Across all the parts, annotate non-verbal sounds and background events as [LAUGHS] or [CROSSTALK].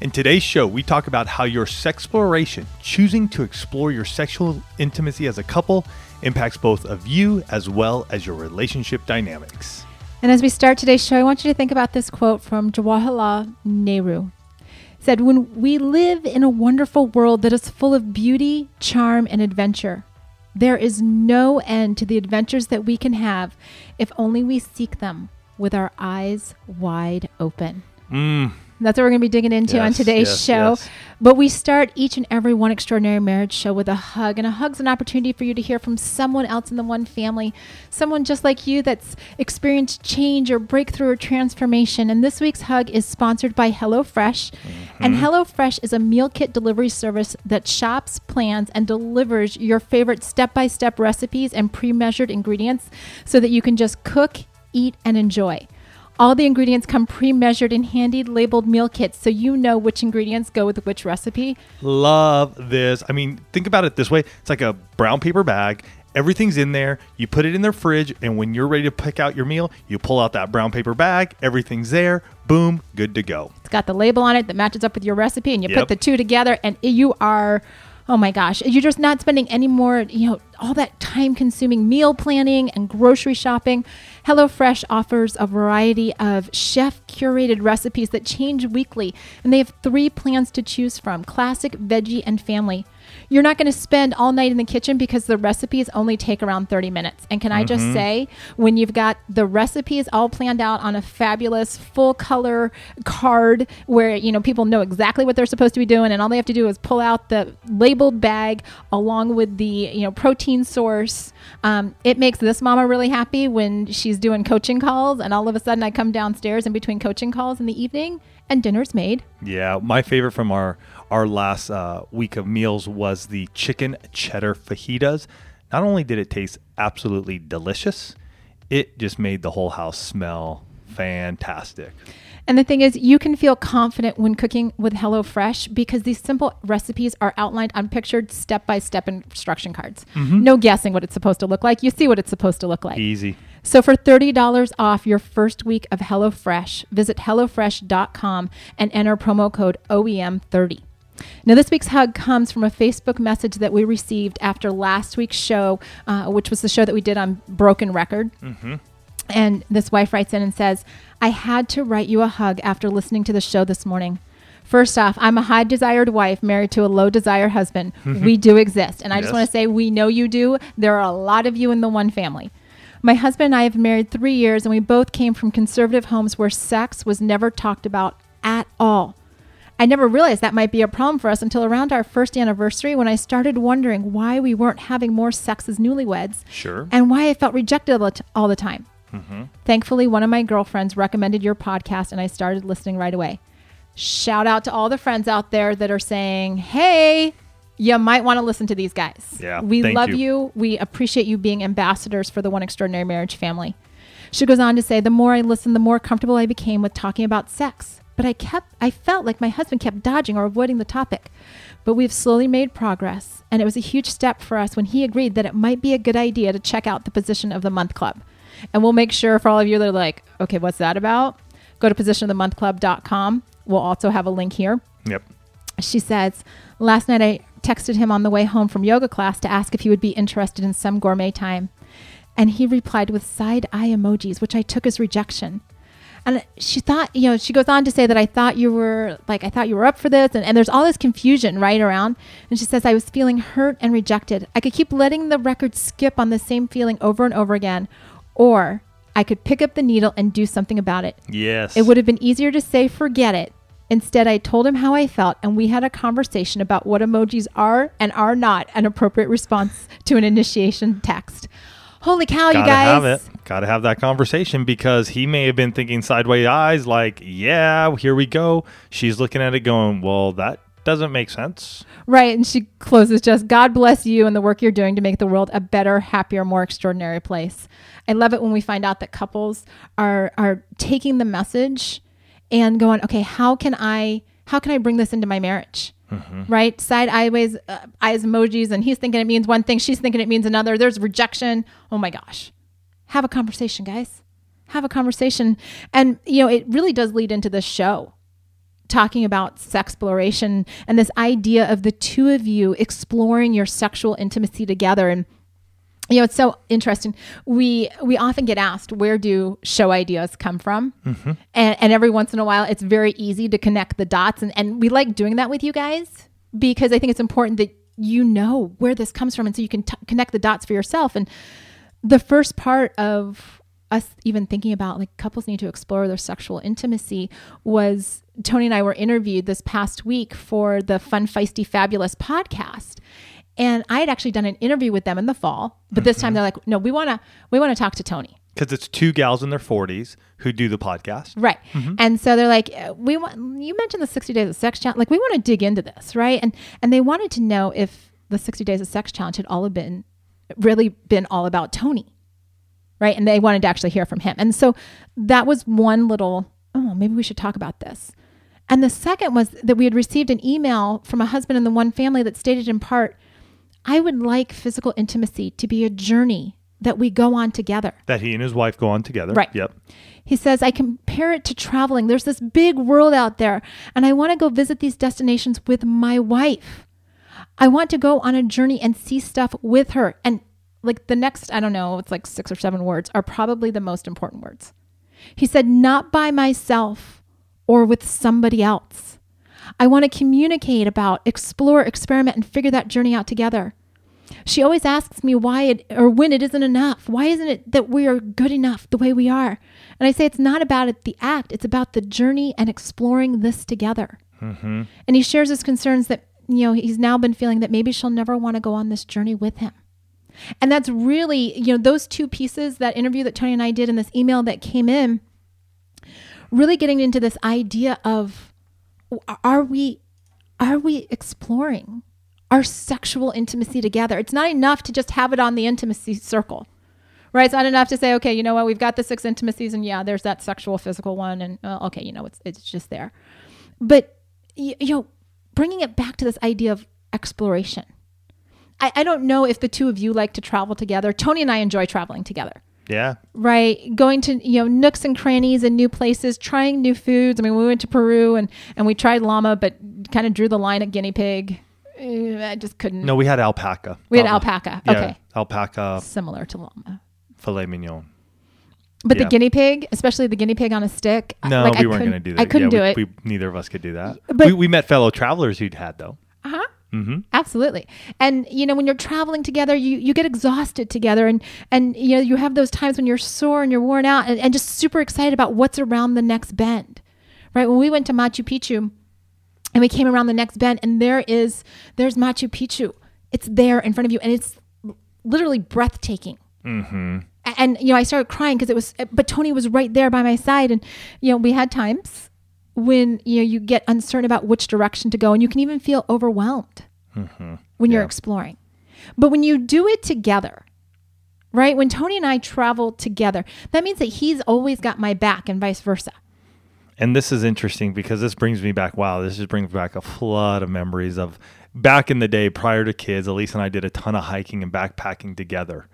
In today's show, we talk about how your sexploration, choosing to explore your sexual intimacy as a couple, impacts both of you as well as your relationship dynamics. And as we start today's show, I want you to think about this quote from Jawaharlal Nehru. It said, When we live in a wonderful world that is full of beauty, charm, and adventure, there is no end to the adventures that we can have if only we seek them with our eyes wide open. Mm, That's what we're going to be digging into on today's yes, show. yes. But we start each and every one extraordinary marriage show with a hug. And a hug's an opportunity for you to hear from someone else in the one family, someone just like you that's experienced change or breakthrough or transformation. And this week's hug is sponsored by HelloFresh. And Mm-hmm. HelloFresh is a meal kit delivery service that shops, plans, and delivers your favorite step by step recipes and pre measured ingredients so that you can just cook, eat, and enjoy. All the ingredients come pre measured in handy labeled meal kits so you know which ingredients go with which recipe. love this. I mean, think about it this way it's like a brown paper bag. Everything's in there. You put it in their fridge, and when you're ready to pick out your meal, you pull out that brown paper bag. Everything's there. Boom, good to go. It's got the label on it that matches up with your recipe, and you Yep. put the two together, and you are, oh my gosh, you're just not spending any more, you know, all that time consuming meal planning and grocery shopping. HelloFresh offers a variety of chef curated recipes that change weekly, and they have three plans to choose from classic, veggie, and family. You're not going to spend all night in the kitchen because the recipes only take around 30 minutes. And can I just say, when you've got the recipes all planned out on a fabulous full color card where, you know, people know exactly what they're supposed to be doing and all they have to do is pull out the labeled bag along with the, you know, protein source. Um, it makes this mama really happy when she's doing coaching calls and all of a sudden I come downstairs in between coaching calls in the evening and dinner's made. Yeah, my favorite from our our last uh, week of meals was the chicken cheddar fajitas. Not only did it taste absolutely delicious, it just made the whole house smell fantastic. And the thing is, you can feel confident when cooking with HelloFresh because these simple recipes are outlined on pictured step by step instruction cards. No guessing what it's supposed to look like. You see what it's supposed to look like. Easy. So for $30 off your first week of HelloFresh, visit HelloFresh.com and enter promo code E OEM30. Now, this week's hug comes from a Facebook message that we received after last week's show, uh, which was the show that we did on Broken Record. And this wife writes in and says, I had to write you a hug after listening to the show this morning. First off, I'm a high desired wife married to a low desire husband. [LAUGHS] we do exist. And I just want to say, we know you do. There are a lot of you in the one family. My husband and I have married three years, and we both came from conservative homes where sex was never talked about at all. I never realized that might be a problem for us until around our first anniversary when I started wondering why we weren't having more sex as newlyweds Sure. and why I felt rejected all the t- all the time. Mm-hmm. Thankfully, one of my girlfriends recommended your podcast and I started listening right away. Shout out to all the friends out there that are saying, hey, you might want to listen to these guys. Yeah, We love you. you. We appreciate you being ambassadors for the One Extraordinary Marriage family. She goes on to say, the more I listened, the more comfortable I became with talking about sex. But I kept, I felt like my husband kept dodging or avoiding the topic. But we've slowly made progress, and it was a huge step for us when he agreed that it might be a good idea to check out the Position of the Month Club. And we'll make sure for all of you that are like, okay, what's that about? Go to positionofthemonthclub.com. We'll also have a link here. Yep. She says, Last night I texted him on the way home from yoga class to ask if he would be interested in some gourmet time. And he replied with side eye emojis, which I took as rejection. And she thought, you know, she goes on to say that I thought you were like, I thought you were up for this. And, and there's all this confusion right around. And she says, I was feeling hurt and rejected. I could keep letting the record skip on the same feeling over and over again, or I could pick up the needle and do something about it. Yes. It would have been easier to say, forget it. Instead, I told him how I felt, and we had a conversation about what emojis are and are not an appropriate response to an initiation text. Holy cow, you Gotta guys. have it. Gotta have that conversation because he may have been thinking sideways eyes, like, yeah, here we go. She's looking at it going, well, that doesn't make sense. Right. And she closes just God bless you and the work you're doing to make the world a better, happier, more extraordinary place. I love it when we find out that couples are are taking the message and going, okay, how can I how can I bring this into my marriage? Right? Side eyeways, uh, eyes emojis, and he's thinking it means one thing, she's thinking it means another. There's rejection. Oh my gosh. Have a conversation, guys. Have a conversation. And, you know, it really does lead into this show talking about sex exploration and this idea of the two of you exploring your sexual intimacy together and you know it's so interesting. We we often get asked where do show ideas come from? Mm-hmm. And, and every once in a while it's very easy to connect the dots. And, and we like doing that with you guys because i think it's important that you know where this comes from and so you can t- connect the dots for yourself. And the first part of us even thinking about like couples need to explore their sexual intimacy was Tony and I were interviewed this past week for the Fun Feisty Fabulous podcast. And I had actually done an interview with them in the fall, but this time they're like, "No, we want to we want to talk to Tony." Because it's two gals in their 40s who do the podcast. Right. And so they're like, uh, we want you mentioned the 60 days of sex challenge. Like we want to dig into this, right? And and they wanted to know if the 60 days of sex challenge had all been really been all about Tony. Right? And they wanted to actually hear from him. And so that was one little, oh, maybe we should talk about this. And the second was that we had received an email from a husband in the one family that stated in part, I would like physical intimacy to be a journey that we go on together. That he and his wife go on together. Right. Yep. He says, I compare it to traveling. There's this big world out there, and I want to go visit these destinations with my wife. I want to go on a journey and see stuff with her. And like the next, I don't know, it's like six or seven words are probably the most important words. He said, not by myself or with somebody else. I want to communicate about, explore, experiment, and figure that journey out together. She always asks me why it or when it isn't enough. Why isn't it that we are good enough the way we are? And I say it's not about it, the act, it's about the journey and exploring this together. Mm-hmm. And he shares his concerns that, you know, he's now been feeling that maybe she'll never want to go on this journey with him. And that's really, you know, those two pieces, that interview that Tony and I did and this email that came in, really getting into this idea of are we are we exploring our sexual intimacy together? It's not enough to just have it on the intimacy circle. Right? It's not enough to say, okay, you know what, we've got the six intimacies and yeah, there's that sexual physical one and uh, okay, you know, it's it's just there. But you know, bringing it back to this idea of exploration. I, I don't know if the two of you like to travel together. Tony and I enjoy traveling together Yeah. right going to you know nooks and crannies and new places trying new foods i mean we went to peru and and we tried llama but kind of drew the line at guinea pig Eh, i just couldn't No, we had alpaca. we had alpaca Yeah, okay Alpaca similar to llama filet mignon. but Yeah. the guinea pig especially the guinea pig on a stick I- No, like, I we weren't couldn't- going to do that. i couldn't Yeah, do we, it We, neither of us could do that. But- we, we met fellow travelers who'd had, though. uh-huh Mm-hmm. absolutely. And you know when you're traveling together you you get exhausted together and and you know you have those times when you're sore and you're worn out and, and just super excited about what's around the next bend right? When we went to machu picchu and we came around the next bend and there is there's machu picchu. It's there in front of you and it's literally breathtaking. Mm-hmm. And you know i started crying because it was but tony was right there by my side and you know we had times when you know you get uncertain about which direction to go and you can even feel overwhelmed mm-hmm. when you're exploring but when you do it together right when tony and i travel together that means that he's always got my back and vice versa And this is interesting because this brings me back. Wow, this just brings back a flood of memories of back in the day prior to kids. Elise and I did a ton of hiking and backpacking together,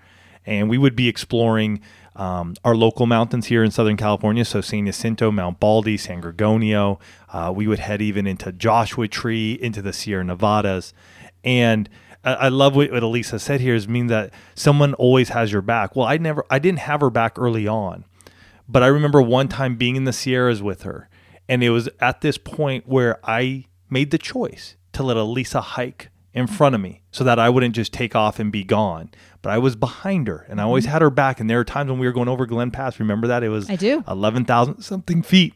and we would be exploring um, our local mountains here in Southern California. So San Jacinto, Mount Baldy, San Gorgonio. Uh, we would head even into Joshua Tree, into the Sierra Nevadas, and I I love what, what Alisa said here is mean that someone always has your back. Well, I never, I didn't have her back early on. But I remember one time being in the Sierras with her, and it was at this point where I made the choice to let Alisa hike in front of me so that I wouldn't just take off and be gone. But I was behind her, and I always had her back. And there were times when we were going over Glen Pass. Remember that? It was I do. eleven thousand something feet.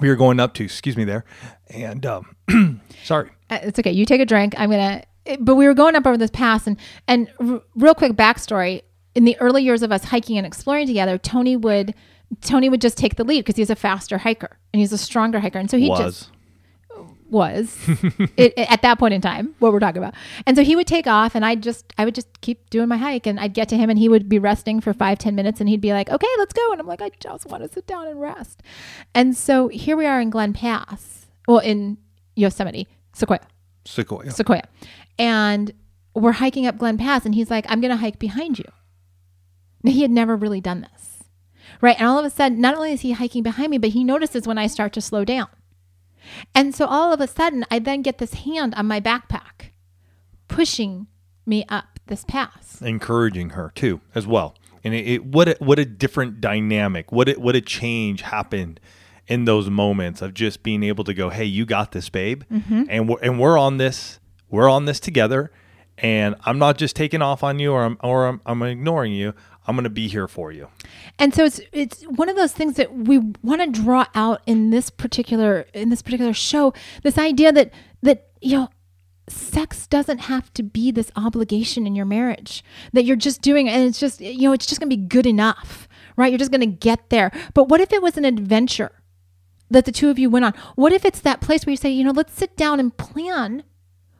We were going up to. Excuse me there, and um, [CLEARS THROAT] sorry. Uh, it's okay. You take a drink. I'm gonna. But we were going up over this pass, and and r- real quick backstory. in the early years of us hiking and exploring together, Tony would Tony would just take the lead because he's a faster hiker and he's a stronger hiker, and so he was. just was [LAUGHS] it, it- at that point in time what we're talking about. And so he would take off and i'd just i would just keep doing my hike and i'd get to him and he would be resting for five ten minutes and he'd be like okay let's go. And i'm like i just want to sit down and rest. And so here we are in glen pass well in yosemite sequoia. Sequoia. sequoia. And we're hiking up glen pass and he's like i'm gonna hike behind you. Now he had never really done this right? And all of a sudden not only is he hiking behind me but he notices when i start to slow down and so all of a sudden, I then get this hand on my backpack pushing me up this pass. encouraging her too as well. And it, it what a, what a different dynamic. What a, what a change happened in those moments of just being able to go hey you got this babe. Mm-hmm. And we're, and we're on this we're on this together. And I'm not just taking off on you or I'm or I'm, I'm ignoring you I'm going to be here for you. And so it's it's one of those things that we want to draw out in this particular in this particular show. This idea that that you know sex doesn't have to be this obligation in your marriage that you're just doing and it's just you know it's just going to be good enough right? You're just going to get there. But what if it was an adventure that the two of you went on? What if it's that place where you say you know let's sit down and plan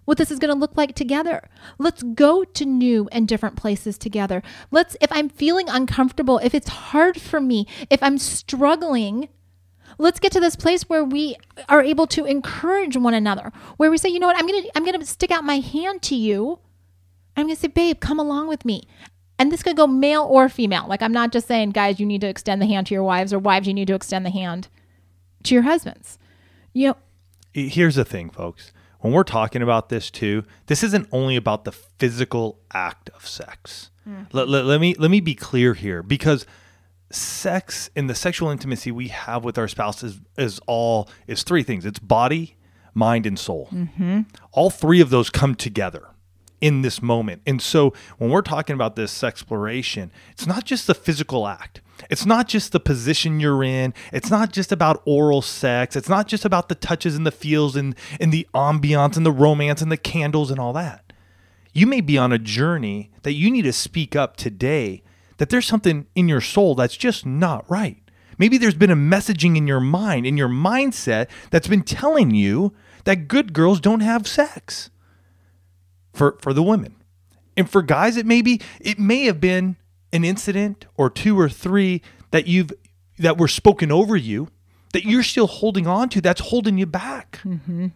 what this is going to look like together. Let's go to new and different places together. Let's, if I'm feeling uncomfortable, if it's hard for me, if I'm struggling, let's get to this place where we are able to encourage one another, where we say, you know what, I'm going to, I'm going to stick out my hand to you. I'm going to say, babe, come along with me. And this could go male or female. Like, I'm not just saying, guys, you need to extend the hand to your wives, or wives, you need to extend the hand to your husbands. You know, here's the thing, folks. When we're talking about this too, this isn't only about the physical act of sex. Mm-hmm. Let, let, let me let me be clear here because sex and the sexual intimacy we have with our spouse is, is all is three things. It's body, mind, and soul. Mm-hmm. All three of those come together in this moment. And so when we're talking about this exploration, it's not just the physical act. It's not just the position you're in. It's not just about oral sex. It's not just about the touches and the feels and, and the ambiance and the romance and the candles and all that. You may be on a journey that you need to speak up today that there's something in your soul that's just not right. Maybe there's been a messaging in your mind, in your mindset, that's been telling you that good girls don't have sex for for the women. And for guys, it may be it may have been an incident or two or three that you've that were spoken over you that you're still holding on to that's holding you back. Mm-hmm.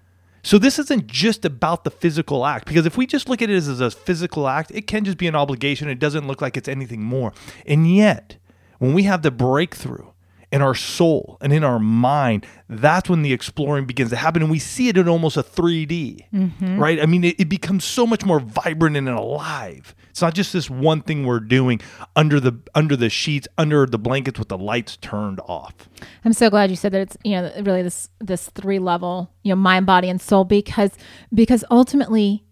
So this isn't just about the physical act because if we just look at it as, as a physical act, it can just be an obligation. It doesn't look like it's anything more. And yet, when we have the breakthrough in our soul and in our mind, that's when the exploring begins to happen. And we see it in almost a 3D, mm-hmm. right? I mean, it, it becomes so much more vibrant and alive. It's not just this one thing we're doing under the under the sheets, under the blankets with the lights turned off. I'm so glad you said that it's you know really this this three level you know mind body and soul because because ultimately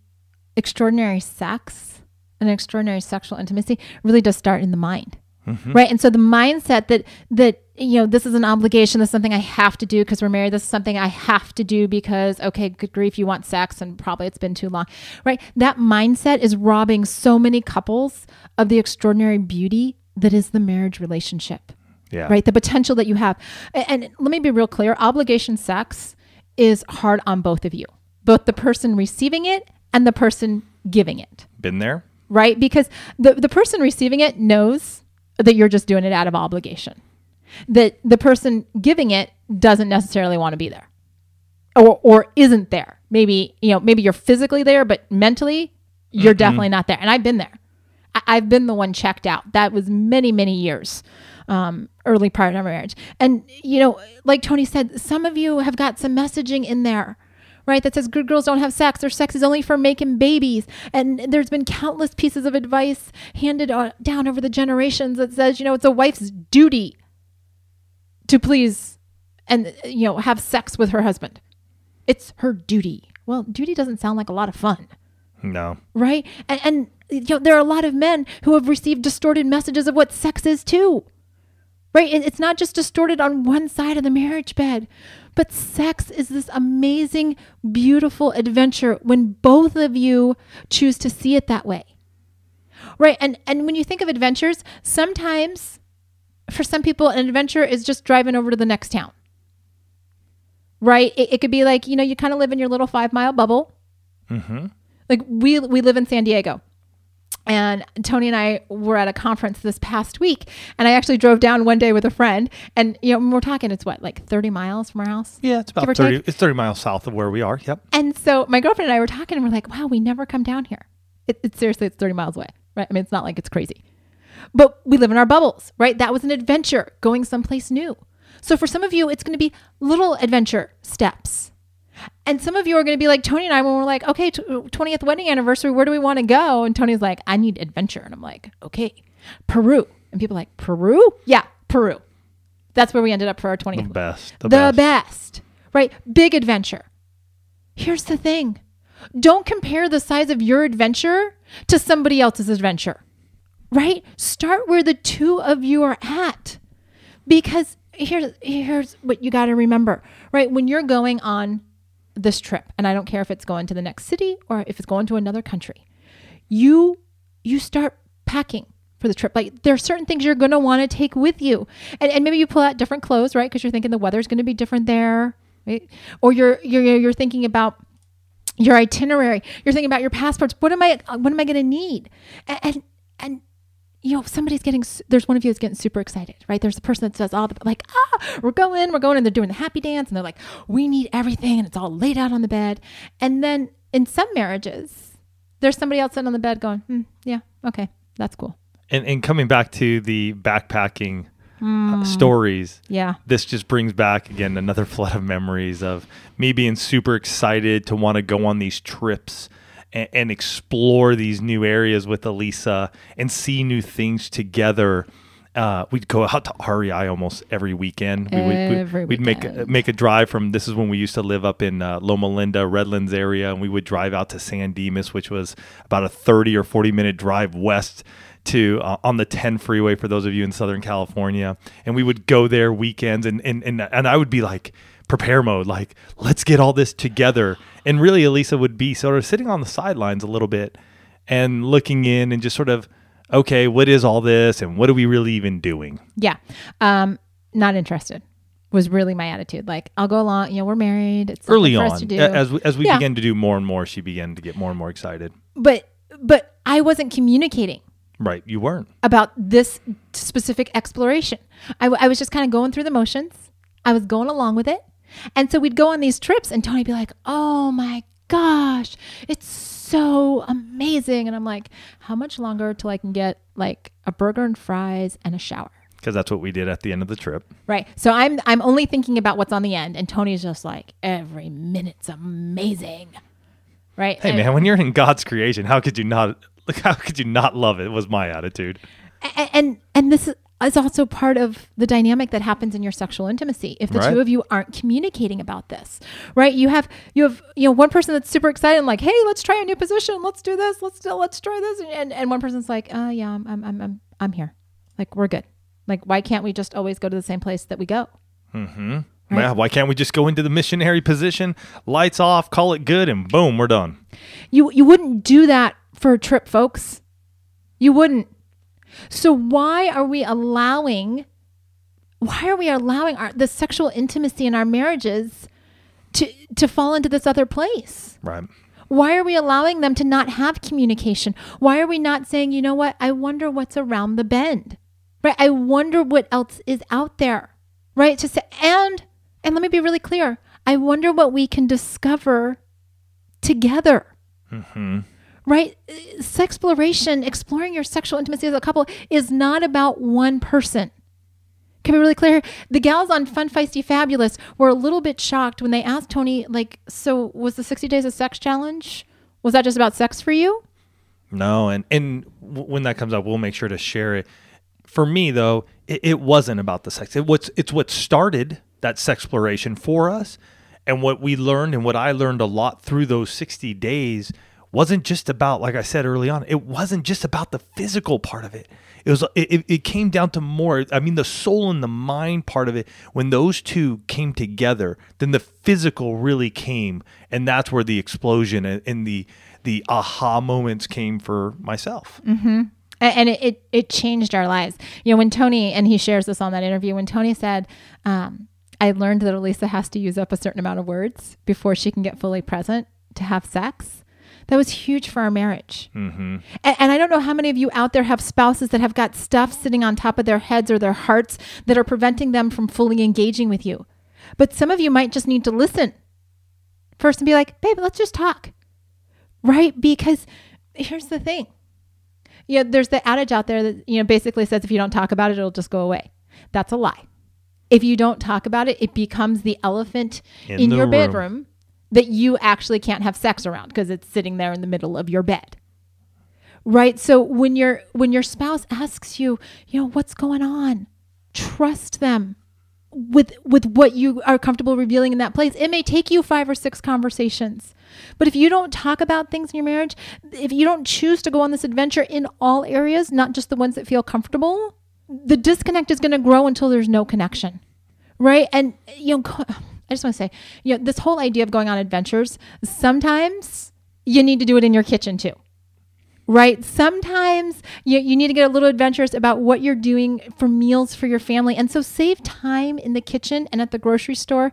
extraordinary sex and extraordinary sexual intimacy really does start in the mind Mm-hmm. right and so the mindset that that you know this is an obligation this is something i have to do because we're married this is something i have to do because okay good grief you want sex and probably it's been too long right that mindset is robbing so many couples of the extraordinary beauty that is the marriage relationship Yeah. right? The potential that you have. A- And, let me be real clear obligation sex is hard on both of you, both the person receiving it and the person giving it, Been there? right? Because the, the person receiving it knows that you're just doing it out of obligation, that the person giving it doesn't necessarily want to be there or, or isn't there. Maybe, you know, maybe you're physically there, but mentally you're definitely not there. And I've been there. I- I've been the one checked out. That was many, many years, um, early part of our marriage. And, you know, like Tony said, some of you have got some messaging in there, right? That says good girls don't have sex or sex is only for making babies. And there's been countless pieces of advice handed uh, down over the generations that says, you know, it's a wife's duty to please and, you know, have sex with her husband. It's her duty. Well, duty doesn't sound like a lot of fun No. right? And, and you know, there are a lot of men who have received distorted messages of what sex is too, right? It- It's not just distorted on one side of the marriage bed, but sex is this amazing, beautiful adventure when both of you choose to see it that way. Right. And and when you think of adventures, sometimes for some people an adventure is just driving over to the next town. Right? It, it could be like, you know, you kind of live in your little 5-mile bubble. Mhm. Like we we live in San Diego. And Tony and I were at a conference this past week, and I actually drove down one day with a friend. And you know, we're talking, it's what, like 30 miles from our house? Yeah, it's about 30 take. it's 30 miles south of where we are. Yep. And so my girlfriend and I were talking, and we're like, wow, we never come down here. It, it's seriously, it's 30 miles away, right? I mean, it's not like it's crazy. But we live in our bubbles, right? That was an adventure going someplace new. So for some of you, it's going to be little adventure steps. And some of you are going to be like Tony and I when we're like, okay, t- 20th wedding anniversary, where do we want to go? And Tony's like, I need adventure. And I'm like, okay, Peru. And people are like, Peru? Yeah, Peru. That's where we ended up for our 20th The best. The, the best. best. right? Big adventure. Here's the thing don't compare the size of your adventure to somebody else's adventure, right? Start where the two of you are at. Because here's, here's what you got to remember, right? When you're going on this trip, and I don't care if it's going to the next city or if it's going to another country, you you start packing for the trip. Like there are certain things you're going to want to take with you, and, and maybe you pull out different clothes, right? Because you're thinking the weather's going to be different there, right? Or you're you're you're thinking about your itinerary. You're thinking about your passports. What am I what am I going to need? And, and and you know, somebody's getting, there's one of you that's getting super excited, right? There's a person that says all the, like, ah, we're going, we're going, and they're doing the happy dance, and they're like, we need everything, and it's all laid out on the bed. And then in some marriages, there's somebody else sitting on the bed going, hmm, yeah, okay, that's cool. And and coming back to the backpacking uh, stories, Yeah. this just brings back again another [LAUGHS] flood of memories of me being super excited to want to go on these trips and, and explore these new areas with Alisa and see new things together. Uh, we'd go out to REI almost every weekend. We would, Every we'd make a, weekend. make a drive from. This is when we used to live up in uh, Loma Linda, Redlands area, and we would drive out to San Dimas, which was about a thirty or forty minute drive west to uh, on the 10 freeway for those of you in Southern California. And we would go there weekends and, and, and, and I would be like, prepare mode, like, let's get all this together. And really, Alisa would be sort of sitting on the sidelines a little bit and looking in and just sort of, okay, what is all this? And what are we really even doing? Yeah. Um, not interested was really my attitude. Like, I'll go along, you know, we're married. It's Early something for us on, to do. as we, as we Yeah. began to do more and more, she began to get more and more excited. but, but I wasn't communicating. Right. You weren't. about this specific exploration. I, w- I was just kind of going through the motions. I was going along with it. And so we'd go on these trips, and Tony'd be like, oh my gosh, it's so amazing. And I'm like, how much longer till I can get like a burger and fries and a shower? Because that's what we did at the end of the trip. Right. So I'm I'm only thinking about what's on the end, and Tony's just like, every minute's amazing. Right. Hey And- man, when you're in God's creation, how could you not? Like, how could you not love it? Was my attitude. A- and and this is also part of the dynamic that happens in your sexual intimacy if the Right. two of you aren't communicating about this right you have you have you know one person that's super excited and like hey let's try a new position let's do this let's do, let's try this and and one person's like uh yeah I'm I'm I'm I'm, I'm here like we're good like why can't we just always go to the same place that we go Mm-hmm. Right. Yeah, why can't we just go into the missionary position, lights off, call it good, and boom, we're done. You you wouldn't do that for a trip, folks. You wouldn't. So why are we allowing why are we allowing our the sexual intimacy in our marriages to to fall into this other place? Right. Why are we allowing them to not have communication? Why are we not saying, you know what? I wonder what's around the bend. Right? I wonder what else is out there. Right? To say and and let me be really clear. I wonder what we can discover together Mm-hmm. Right? Sexploration, exploring your sexual intimacy as a couple is not about one person. Can be really clear. The gals on Fun Feisty Fabulous were a little bit shocked when they asked Tony, like, so was the 60 Days of Sex Challenge? Was that just about sex for you? No, and and when that comes up, we'll make sure to share it. For me, though, it, it wasn't about the sex. It was it's what started that sexploration for us, and what we learned, and what I learned a lot through those sixty days wasn't just about, like I said early on, it wasn't just about the physical part of it. It was it, it came down to more. I mean, the soul and the mind part of it. When those two came together, then the physical really came, and that's where the explosion and, and the the aha moments came for myself. Mm-hmm. And it, it, it changed our lives. You know, when Tony and he shares this on that interview, when Tony said, um, "I learned that Alisa has to use up a certain amount of words before she can get fully present to have sex." That was huge for our marriage. Mm-hmm. And, and, I don't know how many of you out there have spouses that have got stuff sitting on top of their heads or their hearts that are preventing them from fully engaging with you. But some of you might just need to listen first and be like, babe, let's just talk. Right? Because here's the thing. Yeah, there's the adage out there that, you know, basically says if you don't talk about it, it'll just go away. That's a lie. If you don't talk about it, it becomes the elephant in, in your room. bedroom that you actually can't have sex around because it's sitting there in the middle of your bed. Right? So when your when your spouse asks you you know what's going on? Trust them with with what you are comfortable revealing in that place. It may take you five or six conversations but if you don't talk about things in your marriage if you don't choose to go on this adventure in all areas not just the ones that feel comfortable the disconnect is going to grow until there's no connection. Right? And you know I just want to say, you know, this whole idea of going on adventures, sometimes you need to do it in your kitchen too right? Sometimes you, you need to get a little adventurous about what you're doing for meals for your family. And so save time in the kitchen and at the grocery store.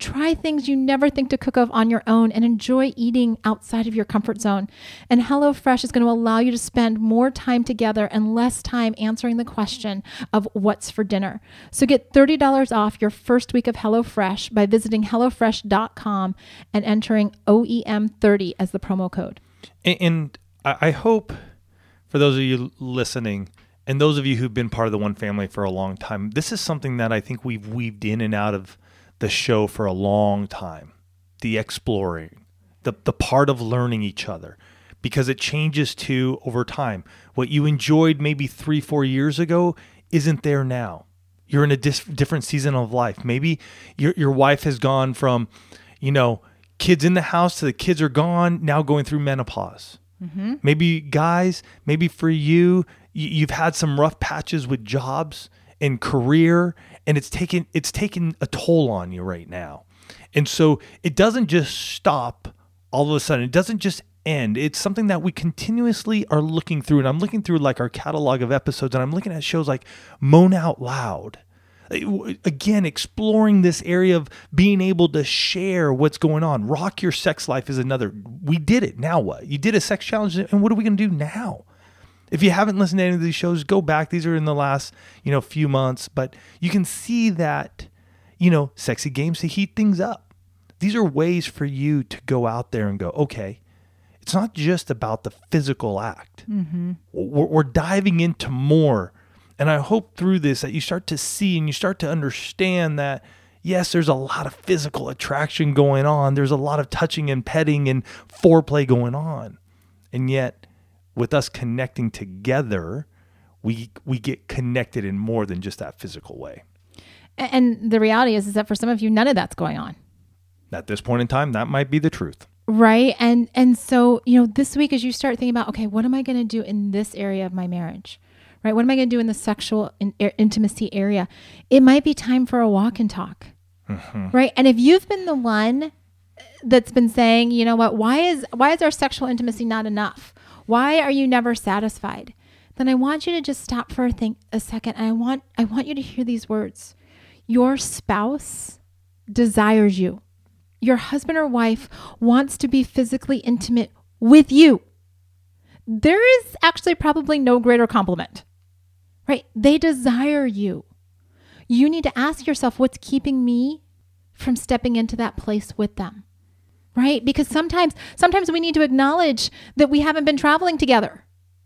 Try things you never think to cook of on your own and enjoy eating outside of your comfort zone. And HelloFresh is going to allow you to spend more time together and less time answering the question of what's for dinner. So get $30 off your first week of HelloFresh by visiting HelloFresh.com and entering OEM30 as the promo code. And I, hope for those of you listening and those of you who've been part of the One Family for a long time, this is something that I think we've weaved in and out of the show for a long time. The exploring, the the part of learning each other, because it changes too over time. What you enjoyed maybe three, four years ago isn't there now. You're in a dis- different season of life. Maybe your your wife has gone from, you know, kids in the house to the kids are gone, now going through menopause Mm-hmm. Maybe guys, maybe for you, you've had some rough patches with jobs and career, and it's taken it's taken a toll on you right now. And so it doesn't just stop all of a sudden. It doesn't just end. It's something that we continuously are looking through. And I'm looking through like our catalog of episodes, and I'm looking at shows like Moan Out Loud again exploring this area of being able to share what's going on. Rock your sex life is another we did it now what? You did a sex challenge and what are we going to do now? If you haven't listened to any of these shows go back. These are in the last you know few months but you can see that you know sexy games to heat things up. These are ways for you to go out there and go okay it's not just about the physical act. Mm-hmm. we're, we're diving into more and I hope through this that you start to see and you start to understand that yes, there's a lot of physical attraction going on. There's a lot of touching and petting and foreplay going on. And yet, with us connecting together, we we get connected in more than just that physical way. And the reality is is that for some of you none of that's going on. At this point in time, that might be the truth. Right? And and so, you know, this week as you start thinking about, okay, what am I going to do in this area of my marriage? Right? What am I going to do in the sexual in, er, intimacy area? It might be time for a walk and talk, mm-hmm. right? And if you've been the one that's been saying, you know what, why is why is our sexual intimacy not enough? Why are you never satisfied? Then I want you to just stop for a think a second. And I want I want you to hear these words. Your spouse desires you. Your husband or wife wants to be physically intimate with you. There is actually probably no greater compliment right? They desire you. You need to ask yourself what's keeping me from stepping into that place with them. Right? Because sometimes sometimes we need to acknowledge that we haven't been traveling together.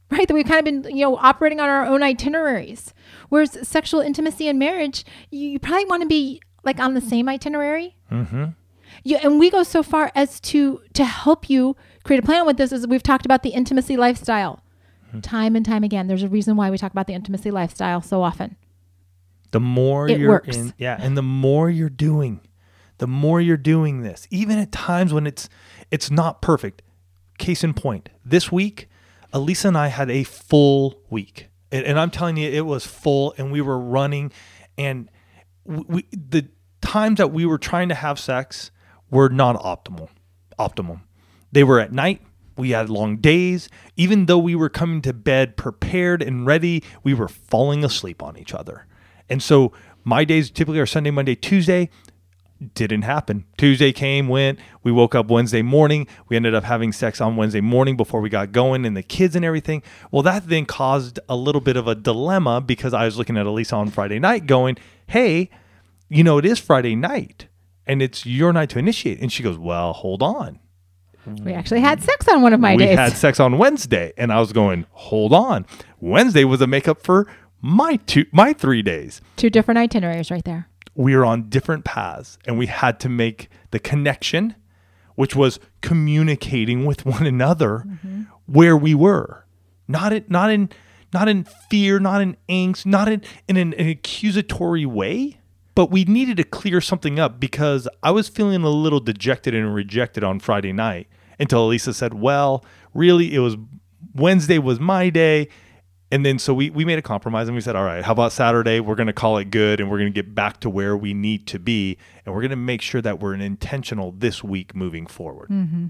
Right? That we've kind of been, you know, operating on our own itineraries. Whereas sexual intimacy and marriage, you probably want to be like on the same itinerary. Mm-hmm. Yeah, and we go so far as to to help you create a plan with this. As we've talked about the intimacy lifestyle, Mm-hmm. time and time again. There's a reason why we talk about the intimacy lifestyle so often. The more it you're works. in, yeah, and the more you're doing, the more you're doing this, even at times when it's it's not perfect. case in point, this week, Alisa and I had a full week. And, and I'm telling you, it was full, and we were running. And we, the times that we were trying to have sex were not optimal. Optimum. They were at night. We had long days. Even though we were coming to bed prepared and ready, we were falling asleep on each other. And so my days typically are Sunday, Monday, Tuesday didn't happen. Tuesday came, went. We woke up Wednesday morning. We ended up having sex on Wednesday morning before we got going and the kids and everything. Well, that then caused a little bit of a dilemma because I was looking at Alisa on Friday night going, hey, you know, it is Friday night and it's your night to initiate. And she goes, well, hold on. We actually had sex on one of my we days. We had sex on Wednesday. And I was going, hold on. Wednesday was a makeup for my two, my three days. Two different itineraries right there we were on different paths and we had to make the connection, which was communicating with one another mm-hmm. where we were. Not in not in not in fear, not in angst, not in, in an, an accusatory way. But we needed to clear something up because I was feeling a little dejected and rejected on Friday night until Alisa said, Well, really, it was Wednesday was my day and then so we, we made a compromise and we said, all right, how about Saturday? We're going to call it good and we're going to get back to where we need to be. And we're going to make sure that we're intentional this week moving forward. Mm-hmm.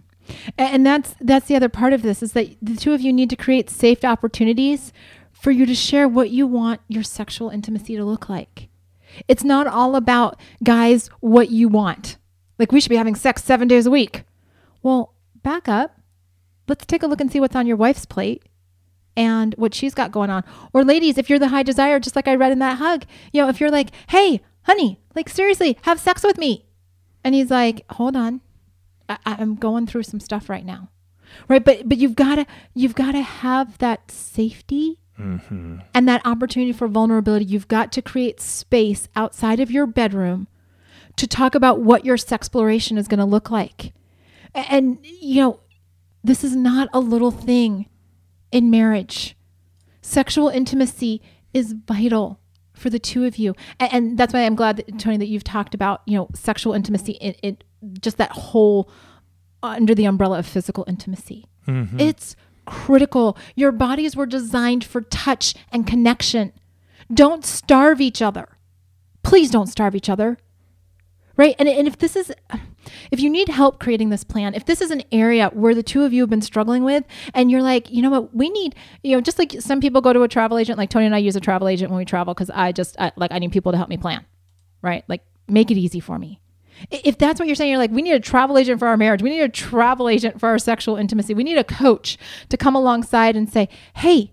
And that's that's the other part of this is that the two of you need to create safe opportunities for you to share what you want your sexual intimacy to look like. It's not all about guys what you want. Like we should be having sex 7 days a week. Well, back up. Let's take a look and see what's on your wife's plate and what she's got going on. Or ladies, if you're the high desire, just like I read in that hug, you know, if you're like, hey, honey, like seriously, have sex with me. And he's like, hold on. I- I'm going through some stuff right now. Right. But but you've gotta you've gotta have that safety mm-hmm. and that opportunity for vulnerability. You've got to create space outside of your bedroom to talk about what your sexploration is going to look like. And, you know, this is not a little thing in marriage. Sexual intimacy is vital for the two of you. And, and that's why I'm glad, that, Tony, that you've talked about, you know, sexual intimacy, it, it just that whole under the umbrella of physical intimacy. Mm-hmm. It's critical. Your bodies were designed for touch and connection. Don't starve each other. Please don't starve each other right? And, and if this is, if you need help creating this plan, if this is an area where the two of you have been struggling with, and you're like, you know what, we need, you know, just like some people go to a travel agent, like Tony and I use a travel agent when we travel because I just, I, like, I need people to help me plan, right? Like, make it easy for me. If that's what you're saying, you're like, we need a travel agent for our marriage. We need a travel agent for our sexual intimacy. We need a coach to come alongside and say, hey,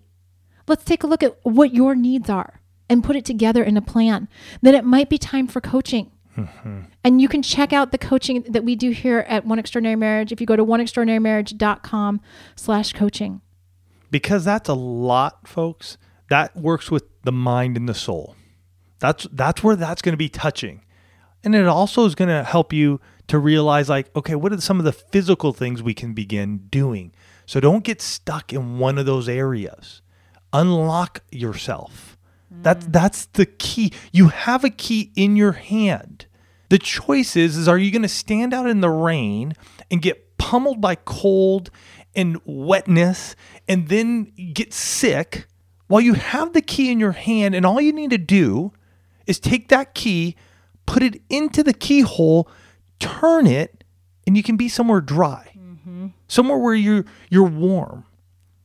let's take a look at what your needs are and put it together in a plan. Then it might be time for coaching Mm-hmm. And you can check out the coaching that we do here at One Extraordinary Marriage if you go to oneextraordinarymarriage.com slash coaching. Because that's a lot, folks. That works with the mind and the soul. That's that's where that's going to be touching. And it also is going to help you to realize like, okay, what are some of the physical things we can begin doing? So don't get stuck in one of those areas. Unlock yourself that that's the key. You have a key in your hand. The choice is, is are you going to stand out in the rain and get pummeled by cold and wetness and then get sick while you have the key in your hand and all you need to do is take that key, put it into the keyhole, turn it, and you can be somewhere dry. Mm-hmm. Somewhere where you're you're warm.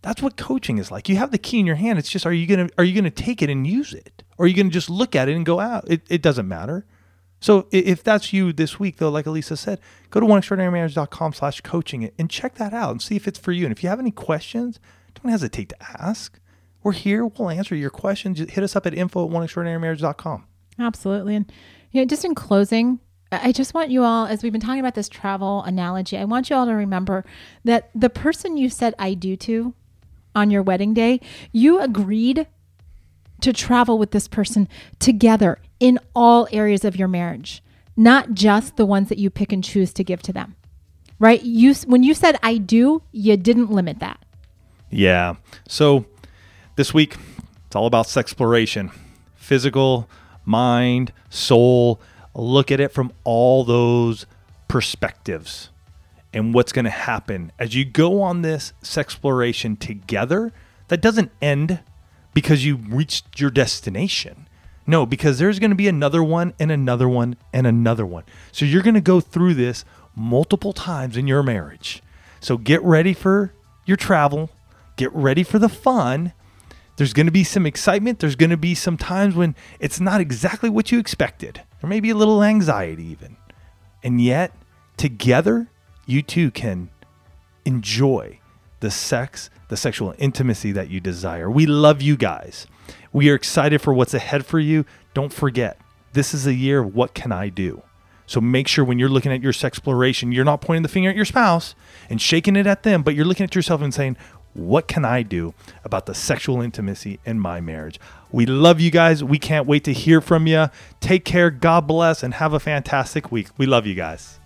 That's what coaching is like. You have the key in your hand. It's just are you gonna are you gonna take it and use it, or are you gonna just look at it and go out? It it doesn't matter. So if that's you this week, though, like Alisa said, go to oneextraordinarymarriage.com slash coaching and check that out and see if it's for you. And if you have any questions, don't hesitate to ask. We're here. We'll answer your questions. Just hit us up at info at oneextraordinarymarriage.com. Absolutely. And, you know, just in closing, I just want you all, as we've been talking about this travel analogy, I want you all to remember that the person you said I do to on your wedding day, you agreed to travel with this person together in all areas of your marriage, not just the ones that you pick and choose to give to them. Right? You when you said I do, you didn't limit that. Yeah. So this week it's all about sex exploration. Physical, mind, soul, look at it from all those perspectives. and what's going to happen as you go on this sex exploration together that doesn't end because you reached your destination. No, because there's going to be another one and another one and another one. So you're going to go through this multiple times in your marriage. So get ready for your travel, get ready for the fun. There's going to be some excitement. There's going to be some times when it's not exactly what you expected. There may be a little anxiety, even. And yet, together, you two can enjoy the sex, the sexual intimacy that you desire. We love you guys. We are excited for what's ahead for you. Don't forget, this is a year of what can I do? So make sure when you're looking at your sex exploration, you're not pointing the finger at your spouse and shaking it at them, but you're looking at yourself and saying, what can I do about the sexual intimacy in my marriage? We love you guys. We can't wait to hear from you. Take care. God bless and have a fantastic week. We love you guys.